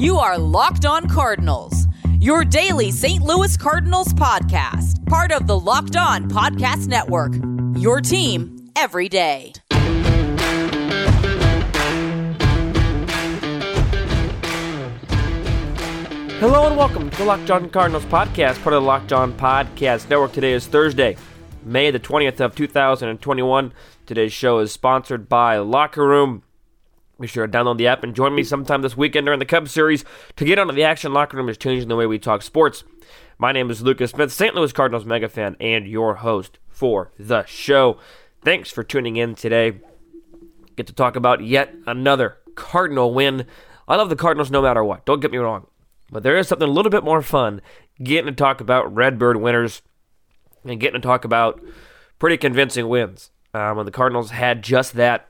You are Locked On Cardinals, your daily St. Louis Cardinals podcast, part of the Locked On Podcast Network. Your team every day. Hello and welcome to the Locked On Cardinals podcast, part of the Locked On Podcast Network. Today is Thursday, May the 20th of 2021. Today's show is sponsored by Locker Room. Be sure to download the app and join me sometime this weekend during the Cubs series to get onto the action. Locker Room is changing the way we talk sports. My name is Lucas Smith, St. Louis Cardinals mega fan, and your host for the show. Thanks for tuning in today. Get to talk about yet another Cardinal win. I love the Cardinals no matter what. Don't get me wrong. But there is something a little bit more fun getting to talk about Redbird winners and getting to talk about pretty convincing wins. Um, the Cardinals had just that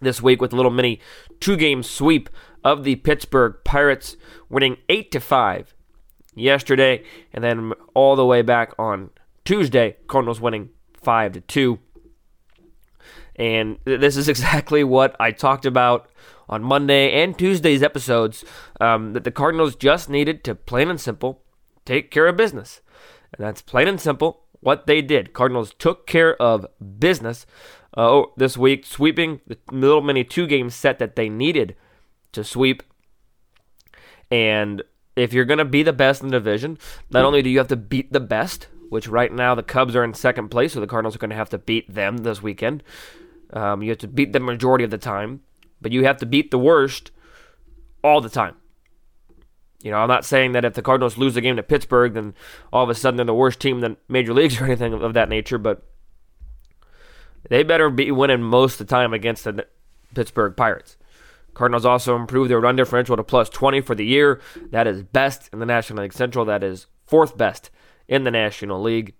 this week with a little mini two-game sweep of the Pittsburgh Pirates, winning eight to five yesterday, and then all the way back on Tuesday, Cardinals winning five to two. And this is exactly what I talked about on Monday and Tuesday's episodes um, that the Cardinals just needed to plain and simple take care of business. And that's plain and simple what they did. Cardinals took care of business uh, this week, sweeping the little mini two game set that they needed to sweep. And if you're going to be the best in the division, not only do you have to beat the best, which right now the Cubs are in second place, so the Cardinals are going to have to beat them this weekend. Um, you have to beat the majority of the time but you have to beat the worst all the time. You know, I'm not saying that if the Cardinals lose a game to Pittsburgh, then all of a sudden they're the worst team in the major leagues or anything of that nature, but they better be winning most of the time against the Pittsburgh Pirates. Cardinals also improved their run differential to plus 20 for the year. That is best in the National League Central. That is fourth best in the National League.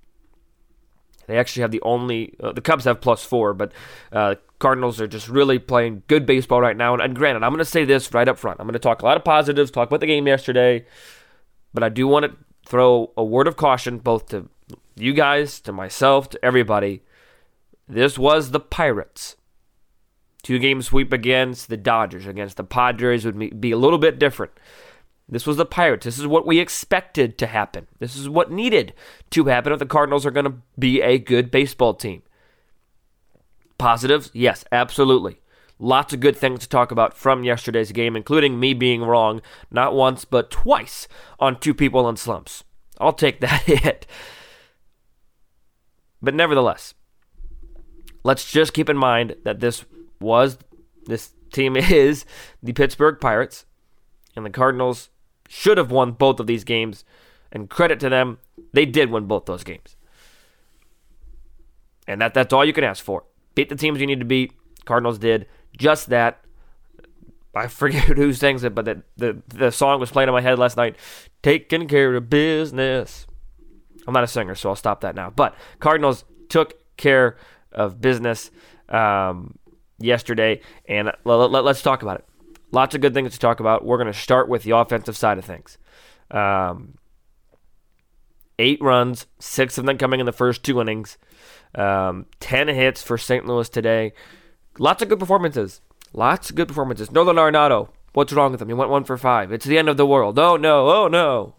They actually have the only uh, the Cubs have plus four, but uh, Cardinals are just really playing good baseball right now. And, and granted, I'm going to say this right up front. I'm going to talk a lot of positives, talk about the game yesterday, but I do want to throw a word of caution both to you guys, to myself, to everybody. This was the Pirates. Two game sweep against the Dodgers, against the Padres would be a little bit different. This was the Pirates. This is what we expected to happen. This is what needed to happen if the Cardinals are going to be a good baseball team. Positives? Yes, absolutely. Lots of good things to talk about from yesterday's game, including me being wrong not once, but twice on two people in slumps. I'll take that hit. But nevertheless, let's just keep in mind that this was, this team is the Pittsburgh Pirates, and the Cardinals should have won both of these games. And credit to them, they did win both those games. And that that's all you can ask for. Beat the teams you need to beat. Cardinals did just that. I forget who sings it, but the, the, the song was playing in my head last night. Taking care of business. I'm not a singer, so I'll stop that now. But Cardinals took care of business um, yesterday, and let, let, let's talk about it. Lots of good things to talk about. We're going to start with the offensive side of things. Um, eight runs, six of them coming in the first two innings. Um, ten hits for St. Louis today. Lots of good performances. Lots of good performances. Nolan Arenado, what's wrong with him? He went one for five. It's the end of the world. Oh no, oh no.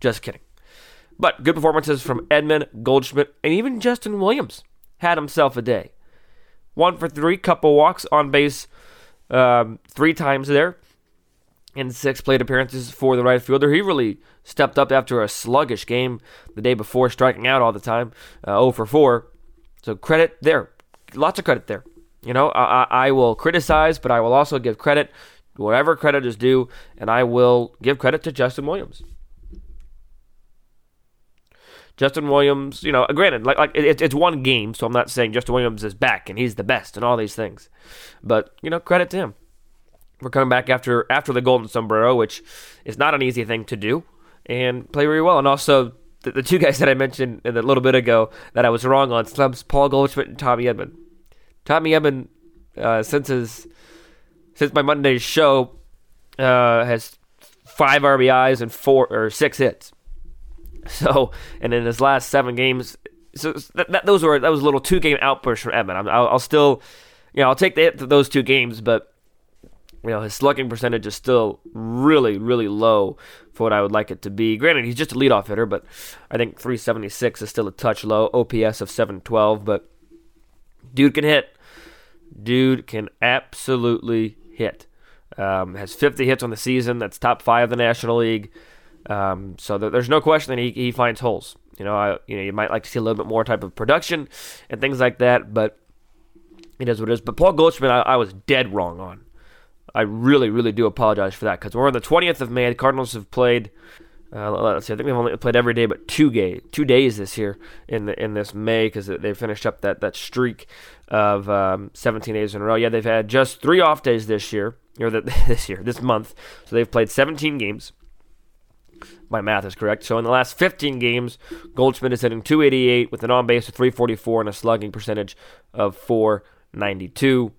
Just kidding. But good performances from Edman, Goldschmidt, and even Justin Williams had himself a day. One for three, couple walks on base um, three times there in six plate appearances for the right fielder. He really stepped up after a sluggish game the day before, striking out all the time, uh, 0 for 4. So credit there, lots of credit there. You know, I, I will criticize, but I will also give credit wherever credit is due, and I will give credit to Justin Williams. Justin Williams, you know, granted, like like it, it's one game, so I'm not saying Justin Williams is back and he's the best and all these things, but you know, credit to him for coming back after after the Golden Sombrero, which is not an easy thing to do, and play really well. And also the, the two guys that I mentioned a little bit ago that I was wrong on slumps: Paul Goldschmidt and Tommy Edman. Tommy Edman, uh, since his since my Monday's show, uh, has five RBIs and four or six hits. So, and in his last seven games, so that, that those were that was a little two game outburst from Edman. i will still, you know, I'll take the, hit those two games, but You know, his slugging percentage is still really, really low for what I would like it to be. Granted, he's just a leadoff hitter, but I think 376 is still a touch low. OPS of 712, but dude can hit. Dude can absolutely hit. Um, has 50 hits on the season. That's top five of the National League. Um, so there's no question that he, he finds holes. You know, I, you know, you might like to see a little bit more type of production and things like that, but it is what it is. But Paul Goldschmidt, I, I was dead wrong on. I really, really do apologize for that because we're on the 20th of May. The Cardinals have played. Uh, let's see. I think they've only played every day, but two day, two days this year in the in this May because they finished up that that streak of um, 17 days in a row. Yeah, they've had just three off days this year, or this year, this month. So they've played 17 games my math is correct. So in the last 15 games, Goldschmidt is hitting 288 with an on base of 344 and a slugging percentage of 492.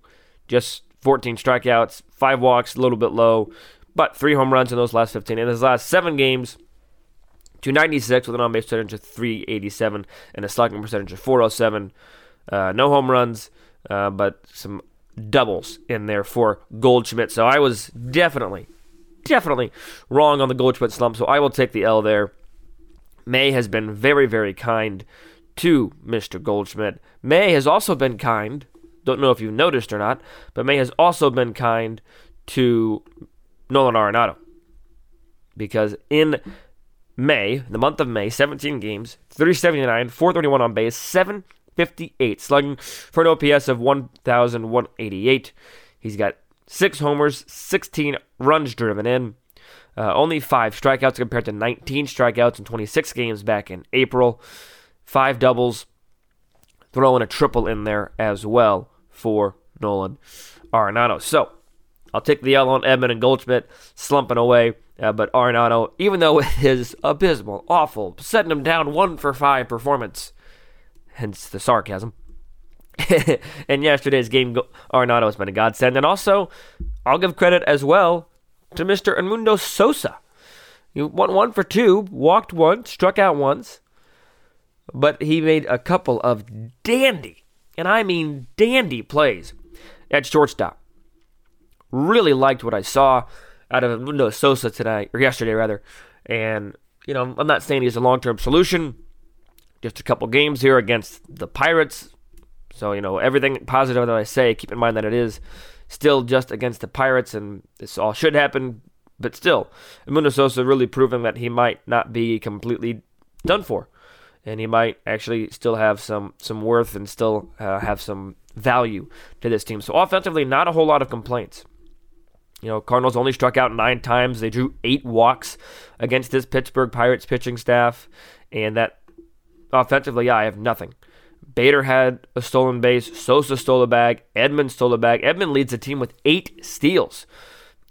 Just 14 strikeouts, five walks, a little bit low, but three home runs in those last 15. In his last seven games, 296 with an on base percentage of 387 and a slugging percentage of 407. Uh, no home runs, uh, but some doubles in there for Goldschmidt. So I was definitely definitely wrong on the Goldschmidt slump, so I will take the L there. May has been very, very kind to Mr. Goldschmidt. May has also been kind, don't know if you noticed or not, but May has also been kind to Nolan Arenado. Because in May, the month of May, 17 games, 379, 431 on base, 758, slugging for an OPS of 1,188. He's got six homers, 16 runs driven in. Uh, only five strikeouts compared to 19 strikeouts in 26 games back in April. Five doubles. throwing a triple in there as well for Nolan Arenado. So I'll take the L on Edman and Goldschmidt slumping away. Uh, but Arenado, even though his abysmal, awful, setting him down one for five performance, hence the sarcasm, in yesterday's game, Arenado has been a godsend. And also, I'll give credit as well to Mr. Edmundo Sosa. He went one for two, walked once, struck out once, but he made a couple of dandy, and I mean dandy plays at shortstop. Really liked what I saw out of Edmundo Sosa tonight, or yesterday rather. And, you know, I'm not saying he's a long term solution. Just a couple games here against the Pirates. So, you know, everything positive that I say, keep in mind that it is still just against the Pirates and this all should happen. But still, Edmundo Sosa really proving that he might not be completely done for. And he might actually still have some, some worth and still uh, have some value to this team. So offensively, not a whole lot of complaints. You know, Cardinals only struck out nine times. They drew eight walks against this Pittsburgh Pirates pitching staff. And that offensively, yeah, I have nothing. Bader had a stolen base. Sosa stole a bag. Edman stole a bag. Edman leads the team with eight steals.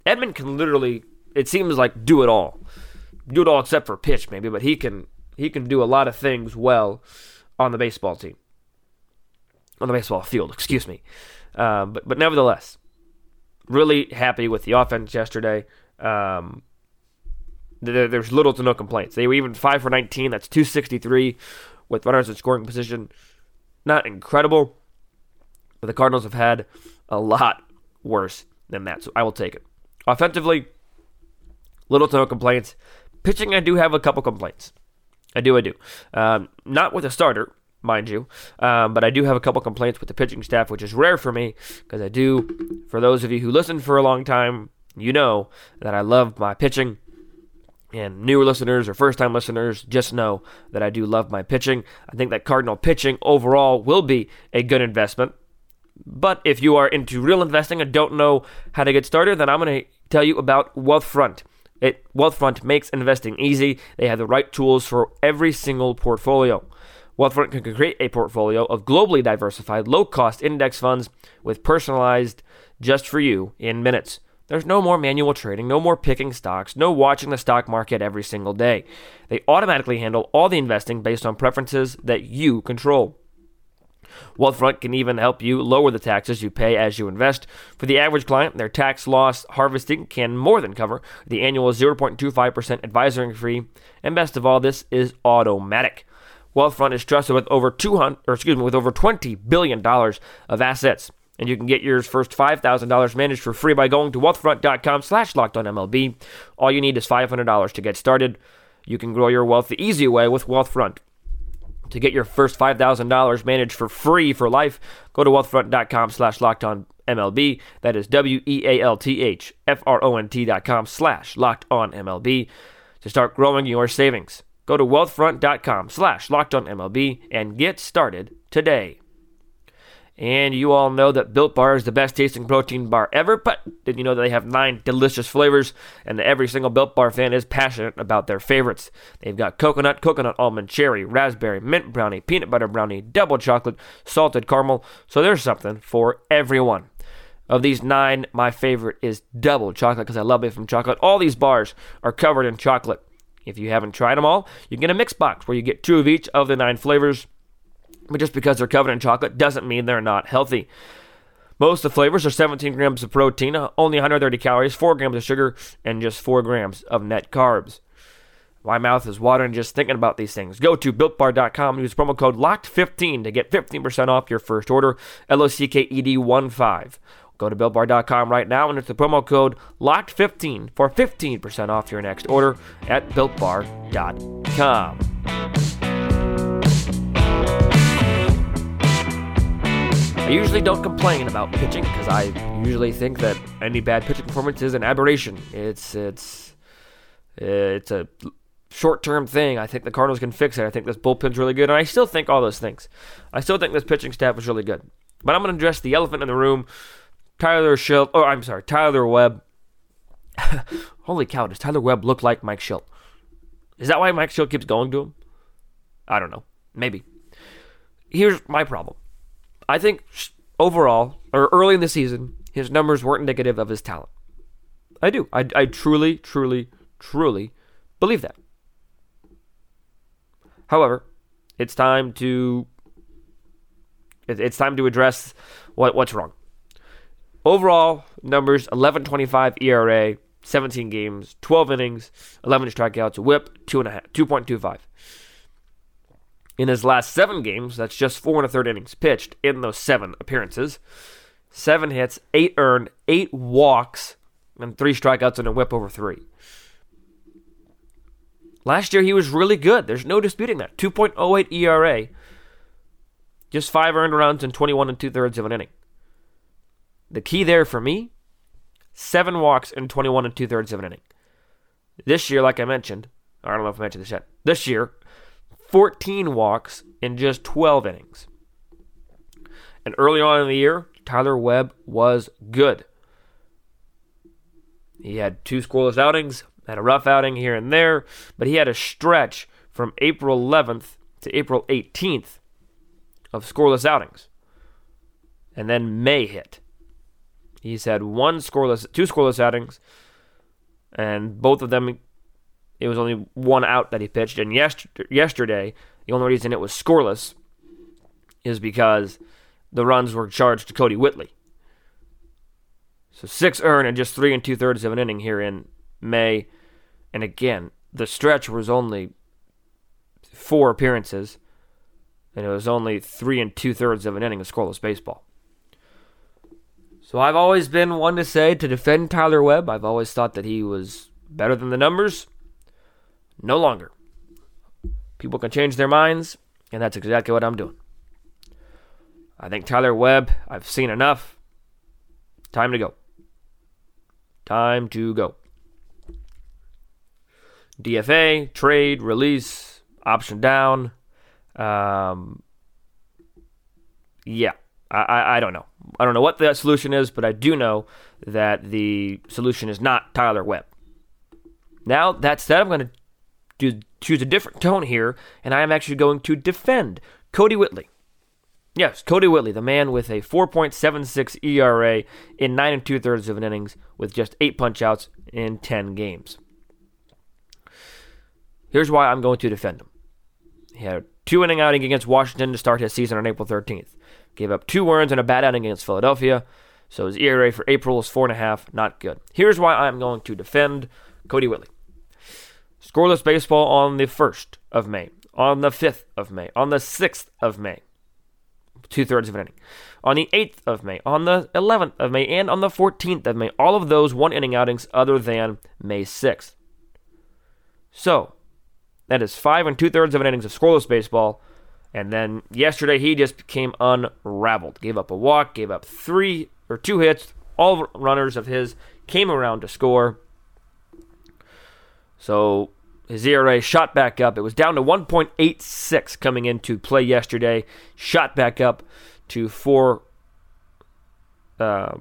Edman can literally, it seems like, do it all. Do it all except for pitch, maybe, but he can he can do a lot of things well on the baseball team. On the baseball field, excuse me. Um, but but nevertheless, really happy with the offense yesterday. Um, there, there's little to no complaints. They were even five for 19. That's 263 with runners in scoring position not incredible, but the Cardinals have had a lot worse than that. So I will take it. Offensively, little to no complaints. Pitching, I do have a couple complaints. I do, I do. Um, not with a starter, mind you, um, but I do have a couple complaints with the pitching staff, which is rare for me because I do. For those of you who listen for a long time, you know that I love my pitching. And newer listeners or first time listeners just know that I do love my pitching. I think that Cardinal pitching overall will be a good investment. But if you are into real investing and don't know how to get started, then I'm going to tell you about Wealthfront. It Wealthfront makes investing easy. They have the right tools for every single portfolio. Wealthfront can create a portfolio of globally diversified, low-cost index funds with personalized just for you in minutes. There's no more manual trading, no more picking stocks, no watching the stock market every single day. They automatically handle all the investing based on preferences that you control. Wealthfront can even help you lower the taxes you pay as you invest. For the average client, their tax loss harvesting can more than cover the annual 0.25% advisory fee, and best of all, this is automatic. Wealthfront is trusted with over 200 or excuse me, with over 20 billion dollars of assets And you can get yours first $5,000 managed for free by going to wealthfront.com slash MLB. All you need is $500 to get started. You can grow your wealth the easy way with Wealthfront. To get your first $5,000 managed for free for life, go to wealthfront.com slash MLB. That is W E A L T H F R O N T dot com slash locked on MLB to start growing your savings. Go to wealthfront.com slash locked on MLB and get started today. And you all know that Built Bar is the best tasting protein bar ever, but did you know that they have nine delicious flavors and that every single Built Bar fan is passionate about their favorites? They've got coconut, coconut almond, cherry, raspberry, mint brownie, peanut butter brownie, double chocolate, salted caramel, so there's something for everyone. Of these nine, my favorite is double chocolate because I love it from chocolate. All these bars are covered in chocolate. If you haven't tried them all, you can get a mix box where you get two of each of the nine flavors but just because they're covered in chocolate doesn't mean they're not healthy. Most of the flavors are 17 grams of protein, only 130 calories, 4 grams of sugar, and just 4 grams of net carbs. My mouth is watering just thinking about these things. Go to builtbar.com and use promo code LOCKED15 to get 15% off your first order. L O C K E D 1 5. Go to builtbar.com right now and enter the promo code LOCKED15 for 15% off your next order at builtbar.com. I usually don't complain about pitching because I usually think that any bad pitching performance is an aberration. It's it's it's a short-term thing. I think the Cardinals can fix it. I think this bullpen's really good, and I still think all those things. I still think this pitching staff is really good. But I'm going to address the elephant in the room. Tyler Shildt. Oh, I'm sorry, Tyler Webb. Holy cow! Does Tyler Webb look like Mike Shildt? Is that why Mike Shildt keeps going to him? I don't know. Maybe. Here's my problem. I think overall, or early in the season, his numbers weren't indicative of his talent. I do. I, I truly, truly, truly believe that. However, it's time to it's time to address what what's wrong. Overall numbers: 11.25 ERA, 17 games, 12 innings, 11 strikeouts, WHIP two and a half, 2.25. In his last seven games, that's just four and a third innings pitched in those seven appearances. Seven hits, eight earned, eight walks, and three strikeouts and a whip over three. Last year, he was really good. There's no disputing that. 2.08 ERA, just five earned runs and 21 and two thirds of an inning. The key there for me seven walks and 21 and two thirds of an inning. This year, like I mentioned, I don't know if I mentioned this yet. This year, 14 walks in just 12 innings. And early on in the year, Tyler Webb was good. He had two scoreless outings, had a rough outing here and there, but he had a stretch from April 11th to April 18th of scoreless outings. And then May hit. He's had one scoreless, two scoreless outings, and both of them it was only one out that he pitched, and yesterday, yesterday the only reason it was scoreless is because the runs were charged to Kodi Whitley. So six earned and just three and two thirds of an inning here in May, and again the stretch was only four appearances, and it was only three and two thirds of an inning of scoreless baseball. So I've always been one to say to defend Tyler Webb. I've always thought that he was better than the numbers. No longer. People can change their minds, and that's exactly what I'm doing. I think Tyler Webb, I've seen enough. Time to go. Time to go. DFA, trade, release, option down. Um, yeah, I, I, I don't know. I don't know what the solution is, but I do know that the solution is not Tyler Webb. Now, that said, I'm going to to choose a different tone here, and I am actually going to defend Kodi Whitley. Yes, Kodi Whitley, the man with a 4.76 ERA in nine and two thirds of an innings, with just eight punchouts in 10 games. Here's why I'm going to defend him. He had a two inning outing against Washington to start his season on April 13th. Gave up two runs and a bad outing against Philadelphia. So his ERA for April is four and a half, not good. Here's why I'm going to defend Kodi Whitley. Scoreless baseball on the 1st of May, on the 5th of May, on the 6th of May. two thirds of an inning. On the 8th of May, on the 11th of May, and on the 14th of May, all of those one inning outings other than May 6th. So, that is five and two thirds of an innings of scoreless baseball. And then yesterday, he just became unraveled. Gave up a walk, gave up three or two hits. All runners of his came around to score. So his ERA shot back up. It was down to 1.86 coming into play yesterday. Shot back up to four, uh,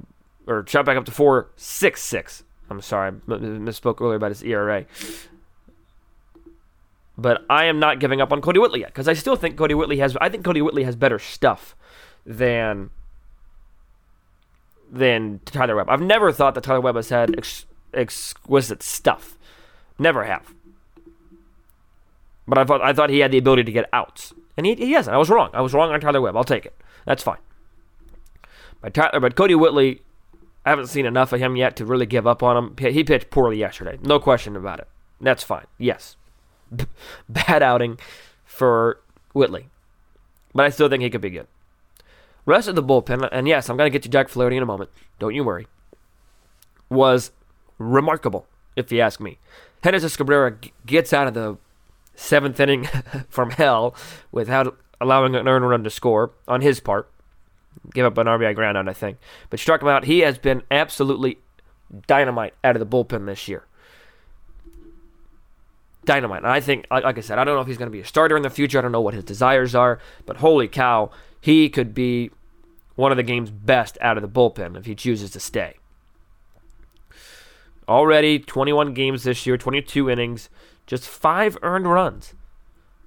or shot back up to 4.66. I'm sorry, I misspoke earlier about his ERA. But I am not giving up on Kodi Whitley yet because I still think Kodi Whitley has. I think Kodi Whitley has better stuff than than Tyler Webb. I've never thought that Tyler Webb has had ex- exquisite stuff. Never have. But I thought I thought he had the ability to get outs, and he, he hasn't. I was wrong. I was wrong on Tyler Webb. I'll take it. That's fine. But Tyler, but Kodi Whitley, I haven't seen enough of him yet to really give up on him. He pitched poorly yesterday, no question about it. That's fine. Yes, bad outing for Whitley, but I still think he could be good. Rest of the bullpen, and yes, I'm going to get to Jack Flaherty in a moment. Don't you worry. Was remarkable, if you ask me. Genesis Cabrera gets out of the seventh inning from hell without allowing an earned run to score on his part. Give up an RBI ground out, I think. But struck him out. He has been absolutely dynamite out of the bullpen this year. Dynamite. And I think, like I said, I don't know if he's going to be a starter in the future. I don't know what his desires are. But holy cow, he could be one of the game's best out of the bullpen if he chooses to stay. Already 21 games this year, 22 innings, just five earned runs.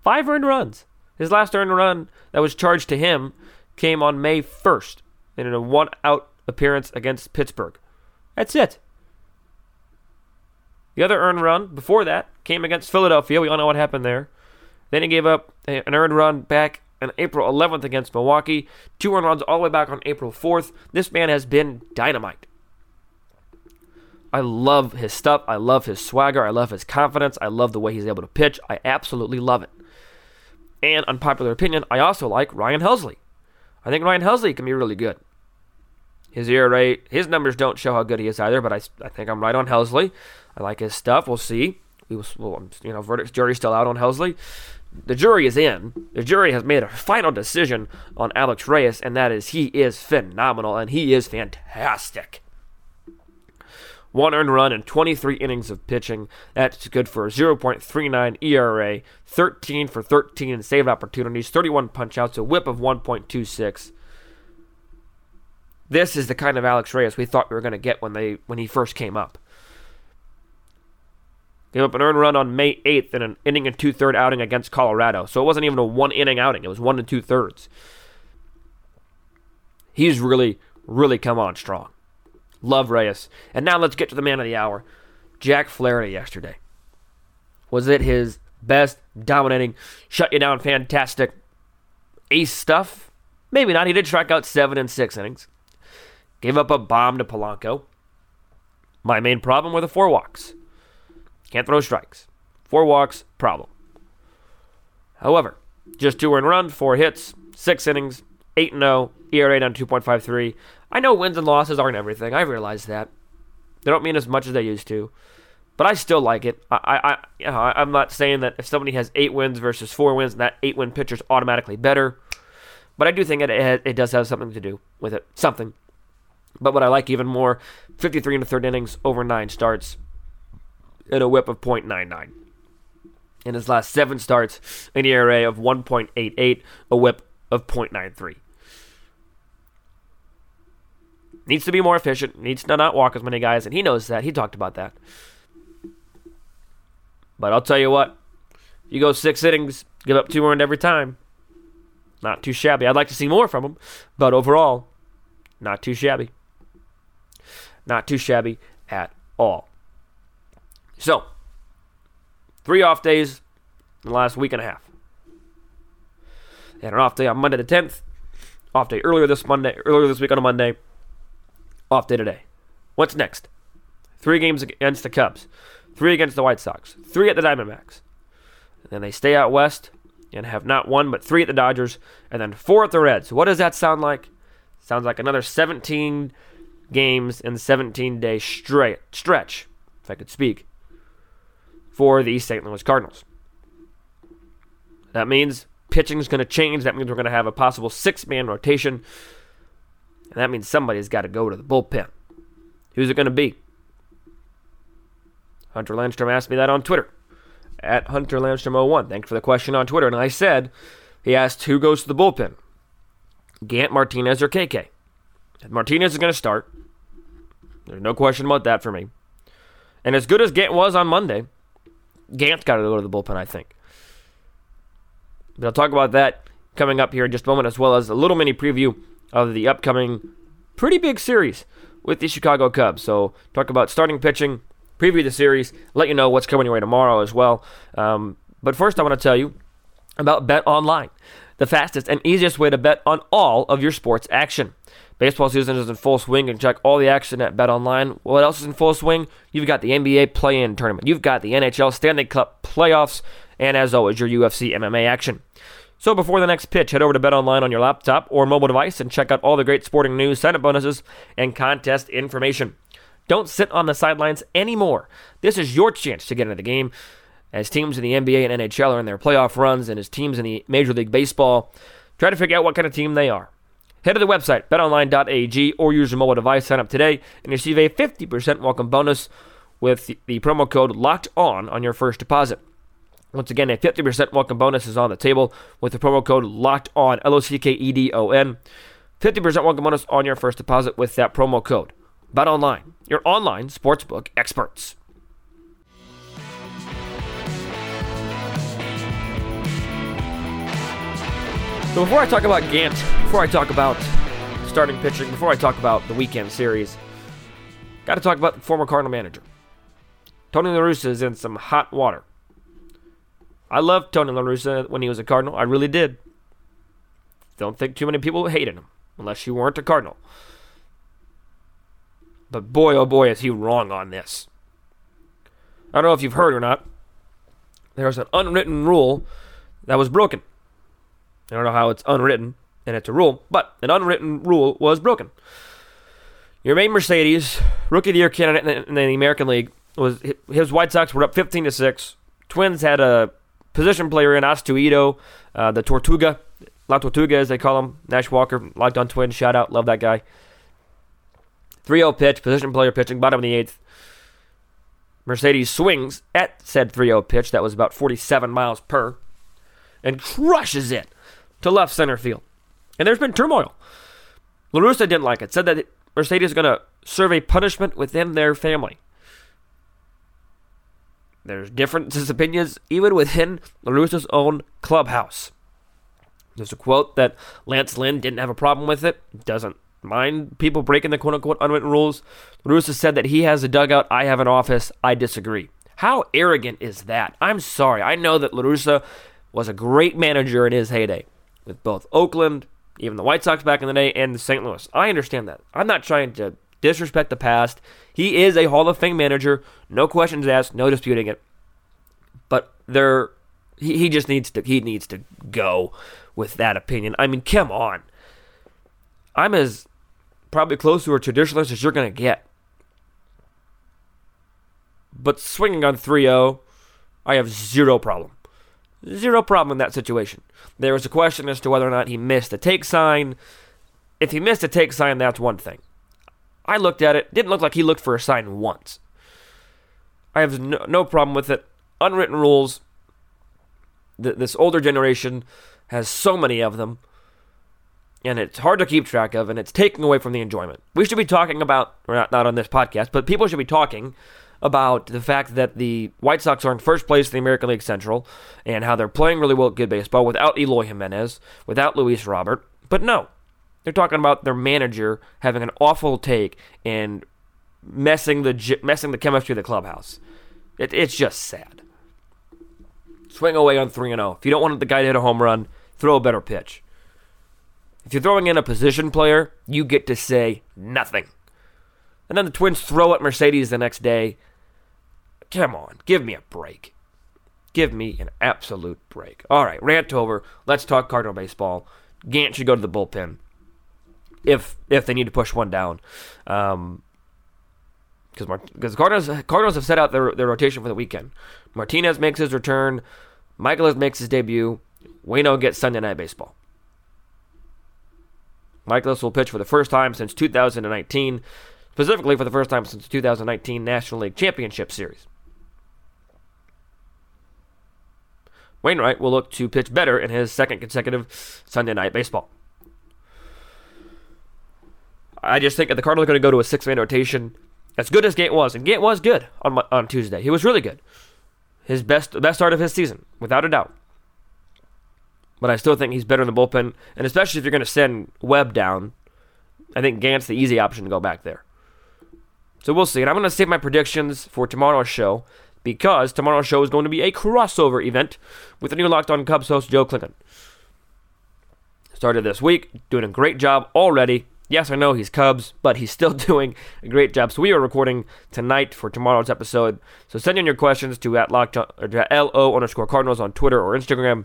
Five earned runs. His last earned run that was charged to him came on May 1st in a one out appearance against Pittsburgh. That's it. The other earned run before that came against Philadelphia. We all know what happened there. Then he gave up an earned run back on April 11th against Milwaukee. Two run runs all the way back on April 4th. This man has been dynamite. I love his stuff. I love his swagger. I love his confidence. I love the way he's able to pitch. I absolutely love it. And unpopular opinion, I also like Ryan Helsley. I think Ryan Helsley can be really good. His ERA, his numbers don't show how good he is either, but I, I think I'm right on Helsley. I like his stuff. We'll see. We will, well, um, you know, verdict jury's still out on Helsley the jury is in. The jury has made a final decision on Alex Reyes, and that is he is phenomenal and he is fantastic. One earned run and 23 innings of pitching. That's good for a 0.39 ERA, 13 for 13 in saved opportunities, 31 punchouts, a whip of 1.26. This is the kind of Alex Reyes we thought we were going to get when they when he first came up. Gave up an earned run on May 8th in an inning and two third outing against Colorado. So it wasn't even a one inning outing, it was one and two thirds. He's really, really come on strong. Love Reyes. And now let's get to the man of the hour. Jack Flaherty yesterday. Was it his best, dominating, shut you down, fantastic ace stuff? Maybe not. He did strike out seven and six innings. Gave up a bomb to Polanco. My main problem were the four walks. Can't throw strikes. Four walks, problem. However, just two earned run, four hits, six innings, 8 0, ERA down 2.53. I know wins and losses aren't everything. I realize that. They don't mean as much as they used to. But I still like it. I, I, you know, I'm not saying that if somebody has eight wins versus four wins, that eight win pitcher's automatically better. But I do think it, it, it does have something to do with it. Something. But what I like even more 53 in the third innings over nine starts and a whip of .99. In his last seven starts, an ERA of 1.88, a whip of .93. Needs to be more efficient. Needs to not walk as many guys, and he knows that. He talked about that. But I'll tell you what, you go six innings, give up two earned every time. Not too shabby. I'd like to see more from him, but overall, not too shabby. Not too shabby at all. So, three off days in the last week and a half. They had an off day on Monday the 10th, off day earlier this Monday, earlier this week on a Monday, off day today. What's next? Three games against the Cubs, three against the White Sox, three at the Diamondbacks. And then they stay out west and have not one but three at the Dodgers and then four at the Reds. What does that sound like? Sounds like another 17 games in 17 day straight stretch, if I could speak, for the St. Louis Cardinals. That means pitching is going to change. That means we're going to have a possible six man rotation. And that means somebody's got to go to the bullpen. Who's it going to be? Hunter Landstrom asked me that on Twitter at Hunter Landstrom01. Thanks for the question on Twitter. And I said, he asked who goes to the bullpen Gant, Martinez, or KK. Martinez is going to start. There's no question about that for me. And as good as Gant was on Monday, Gant's got to go to the bullpen, I think. But I'll talk about that coming up here in just a moment, as well as a little mini preview of the upcoming pretty big series with the Chicago Cubs. So, talk about starting pitching, preview the series, let you know what's coming your way tomorrow as well. Um, but first, I want to tell you about Bet Online, the fastest and easiest way to bet on all of your sports action. Baseball season is in full swing and check all the action at Bet Online. What else is in full swing? You've got the NBA play in tournament, you've got the NHL Stanley Cup playoffs, and as always, your UFC MMA action. So before the next pitch, head over to BetOnline on your laptop or mobile device and check out all the great sporting news, sign-up bonuses, and contest information. Don't sit on the sidelines anymore. This is your chance to get into the game. As teams in the NBA and NHL are in their playoff runs, and as teams in the Major League Baseball try to figure out what kind of team they are. Head to the website, betonline.ag, or use your mobile device, sign up today, and receive a 50% welcome bonus with the promo code LOCKED ON on your first deposit. Once again, a 50% welcome bonus is on the table with the promo code LOCKED ON, L O C K E D O N. 50% welcome bonus on your first deposit with that promo code. Bet online, your online sportsbook experts. So before I talk about Gant, before I talk about starting pitching, before I talk about the weekend series, got to talk about the former Cardinal manager. Tony La Russa is in some hot water. I loved Tony La Russa when he was a Cardinal. I really did. Don't think too many people hated him, unless you weren't a Cardinal. But boy, oh boy, is he wrong on this. I don't know if you've heard or not. There's an unwritten rule that was broken. I don't know how it's unwritten and it's a rule, but an unwritten rule was broken. Your main Mercedes rookie of the year candidate in the American League was his White Sox were up 15 to six. Twins had a position player in Astudillo, uh, the Tortuga, La Tortuga as they call him. Nash Walker, locked on Twins, shout out, love that guy. 3-0 pitch, position player pitching, bottom of the eighth. Mercedes swings at said 3-0 pitch that was about 47 miles per, and crushes it to left center field. And there's been turmoil. La Russa didn't like it, said that Mercedes is going to serve a punishment within their family. There's differences opinions even within La Russa's own clubhouse. There's a quote that Lance Lynn didn't have a problem with it, doesn't mind people breaking the quote unquote unwritten rules. La Russa said that he has a dugout, I have an office. I disagree. How arrogant is that? I'm sorry. I know that La Russa was a great manager in his heyday with both Oakland, even the White Sox back in the day, and the St. Louis. I understand that. I'm not trying to disrespect the past. He is a Hall of Fame manager, no questions asked, no disputing it. But there, he, he just needs to he needs to go with that opinion. I mean, come on. I'm as probably close to a traditionalist as you're gonna get. But swinging on 3-0, I have zero problem. Zero problem in that situation. There was a question as to whether or not he missed a take sign. If he missed a take sign, that's one thing. I looked at it, didn't look like he looked for a sign once. I have no, no problem with it. Unwritten rules. Th- this older generation has so many of them, and it's hard to keep track of, and it's taking away from the enjoyment. We should be talking about, or not, not on this podcast, but people should be talking about the fact that the White Sox are in first place in the American League Central and how they're playing really well at good baseball without Eloy Jimenez, without Luis Robert. But no, they're talking about their manager having an awful take and messing the messing the chemistry of the clubhouse. It, it's just sad. Swing away on 3 and 0. If you don't want the guy to hit a home run, throw a better pitch. If you're throwing in a position player, you get to say nothing. And then the Twins throw at Mercedes the next day Come on, give me a break. Give me an absolute break. All right, rant over. Let's talk Cardinal baseball. Gant should go to the bullpen if if they need to push one down. Um, because because Cardinals Cardinals have set out their, their rotation for the weekend. Martinez makes his return. Mikolas makes his debut. Wayno gets Sunday night baseball. Mikolas will pitch for the first time since 2019, specifically for the first time since the 2019 National League Championship Series. Wainwright will look to pitch better in his second consecutive Sunday night baseball. I just think that the Cardinals are going to go to a six man rotation. As good as Gant was, and Gant was good on on Tuesday. He was really good. His best best start of his season, without a doubt. But I still think he's better in the bullpen, and especially if you're going to send Webb down, I think Gant's the easy option to go back there. So we'll see. And I'm going to save my predictions for tomorrow's show because tomorrow's show is going to be a crossover event with the new Locked On Cubs host, Joe Klingon. Started this week, doing a great job already. Yes, I know he's Cubs, but he's still doing a great job. So we are recording tonight for tomorrow's episode. So send in your questions to at locked or to lo underscore Cardinals on Twitter or Instagram.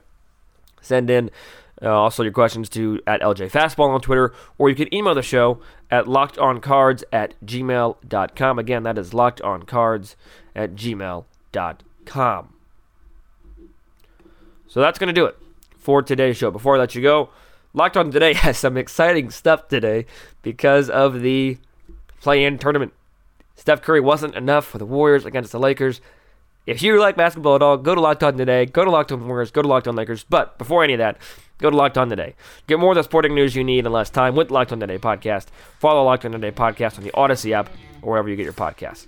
Send in uh, also your questions to at LJ Fastball on Twitter, or you can email the show at lockedoncards at gmail.com. Again, that is lockedoncards at gmail.com. So that's going to do it for today's show. Before I let you go, Locked On Today has some exciting stuff today because of the play in tournament. Steph Curry wasn't enough for the Warriors against the Lakers. If you like basketball at all, go to Locked On Today, go to Locked On Warriors, go to Locked On Lakers. But before any of that, go to Locked On Today. Get more of the sporting news you need in less time with Locked On Today podcast. Follow Locked On Today podcast on the Odyssey app or wherever you get your podcasts.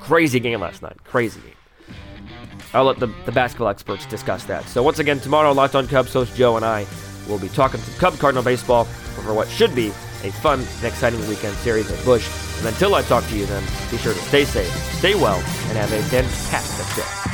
Crazy game last night. Crazy game. I'll let the, the basketball experts discuss that. So once again, tomorrow, Locked On Cubs host Joe and I will be talking some Cub Cardinal baseball for what should be a fun and exciting weekend series at Busch. And until I talk to you then, be sure to stay safe, stay well, and have a fantastic day.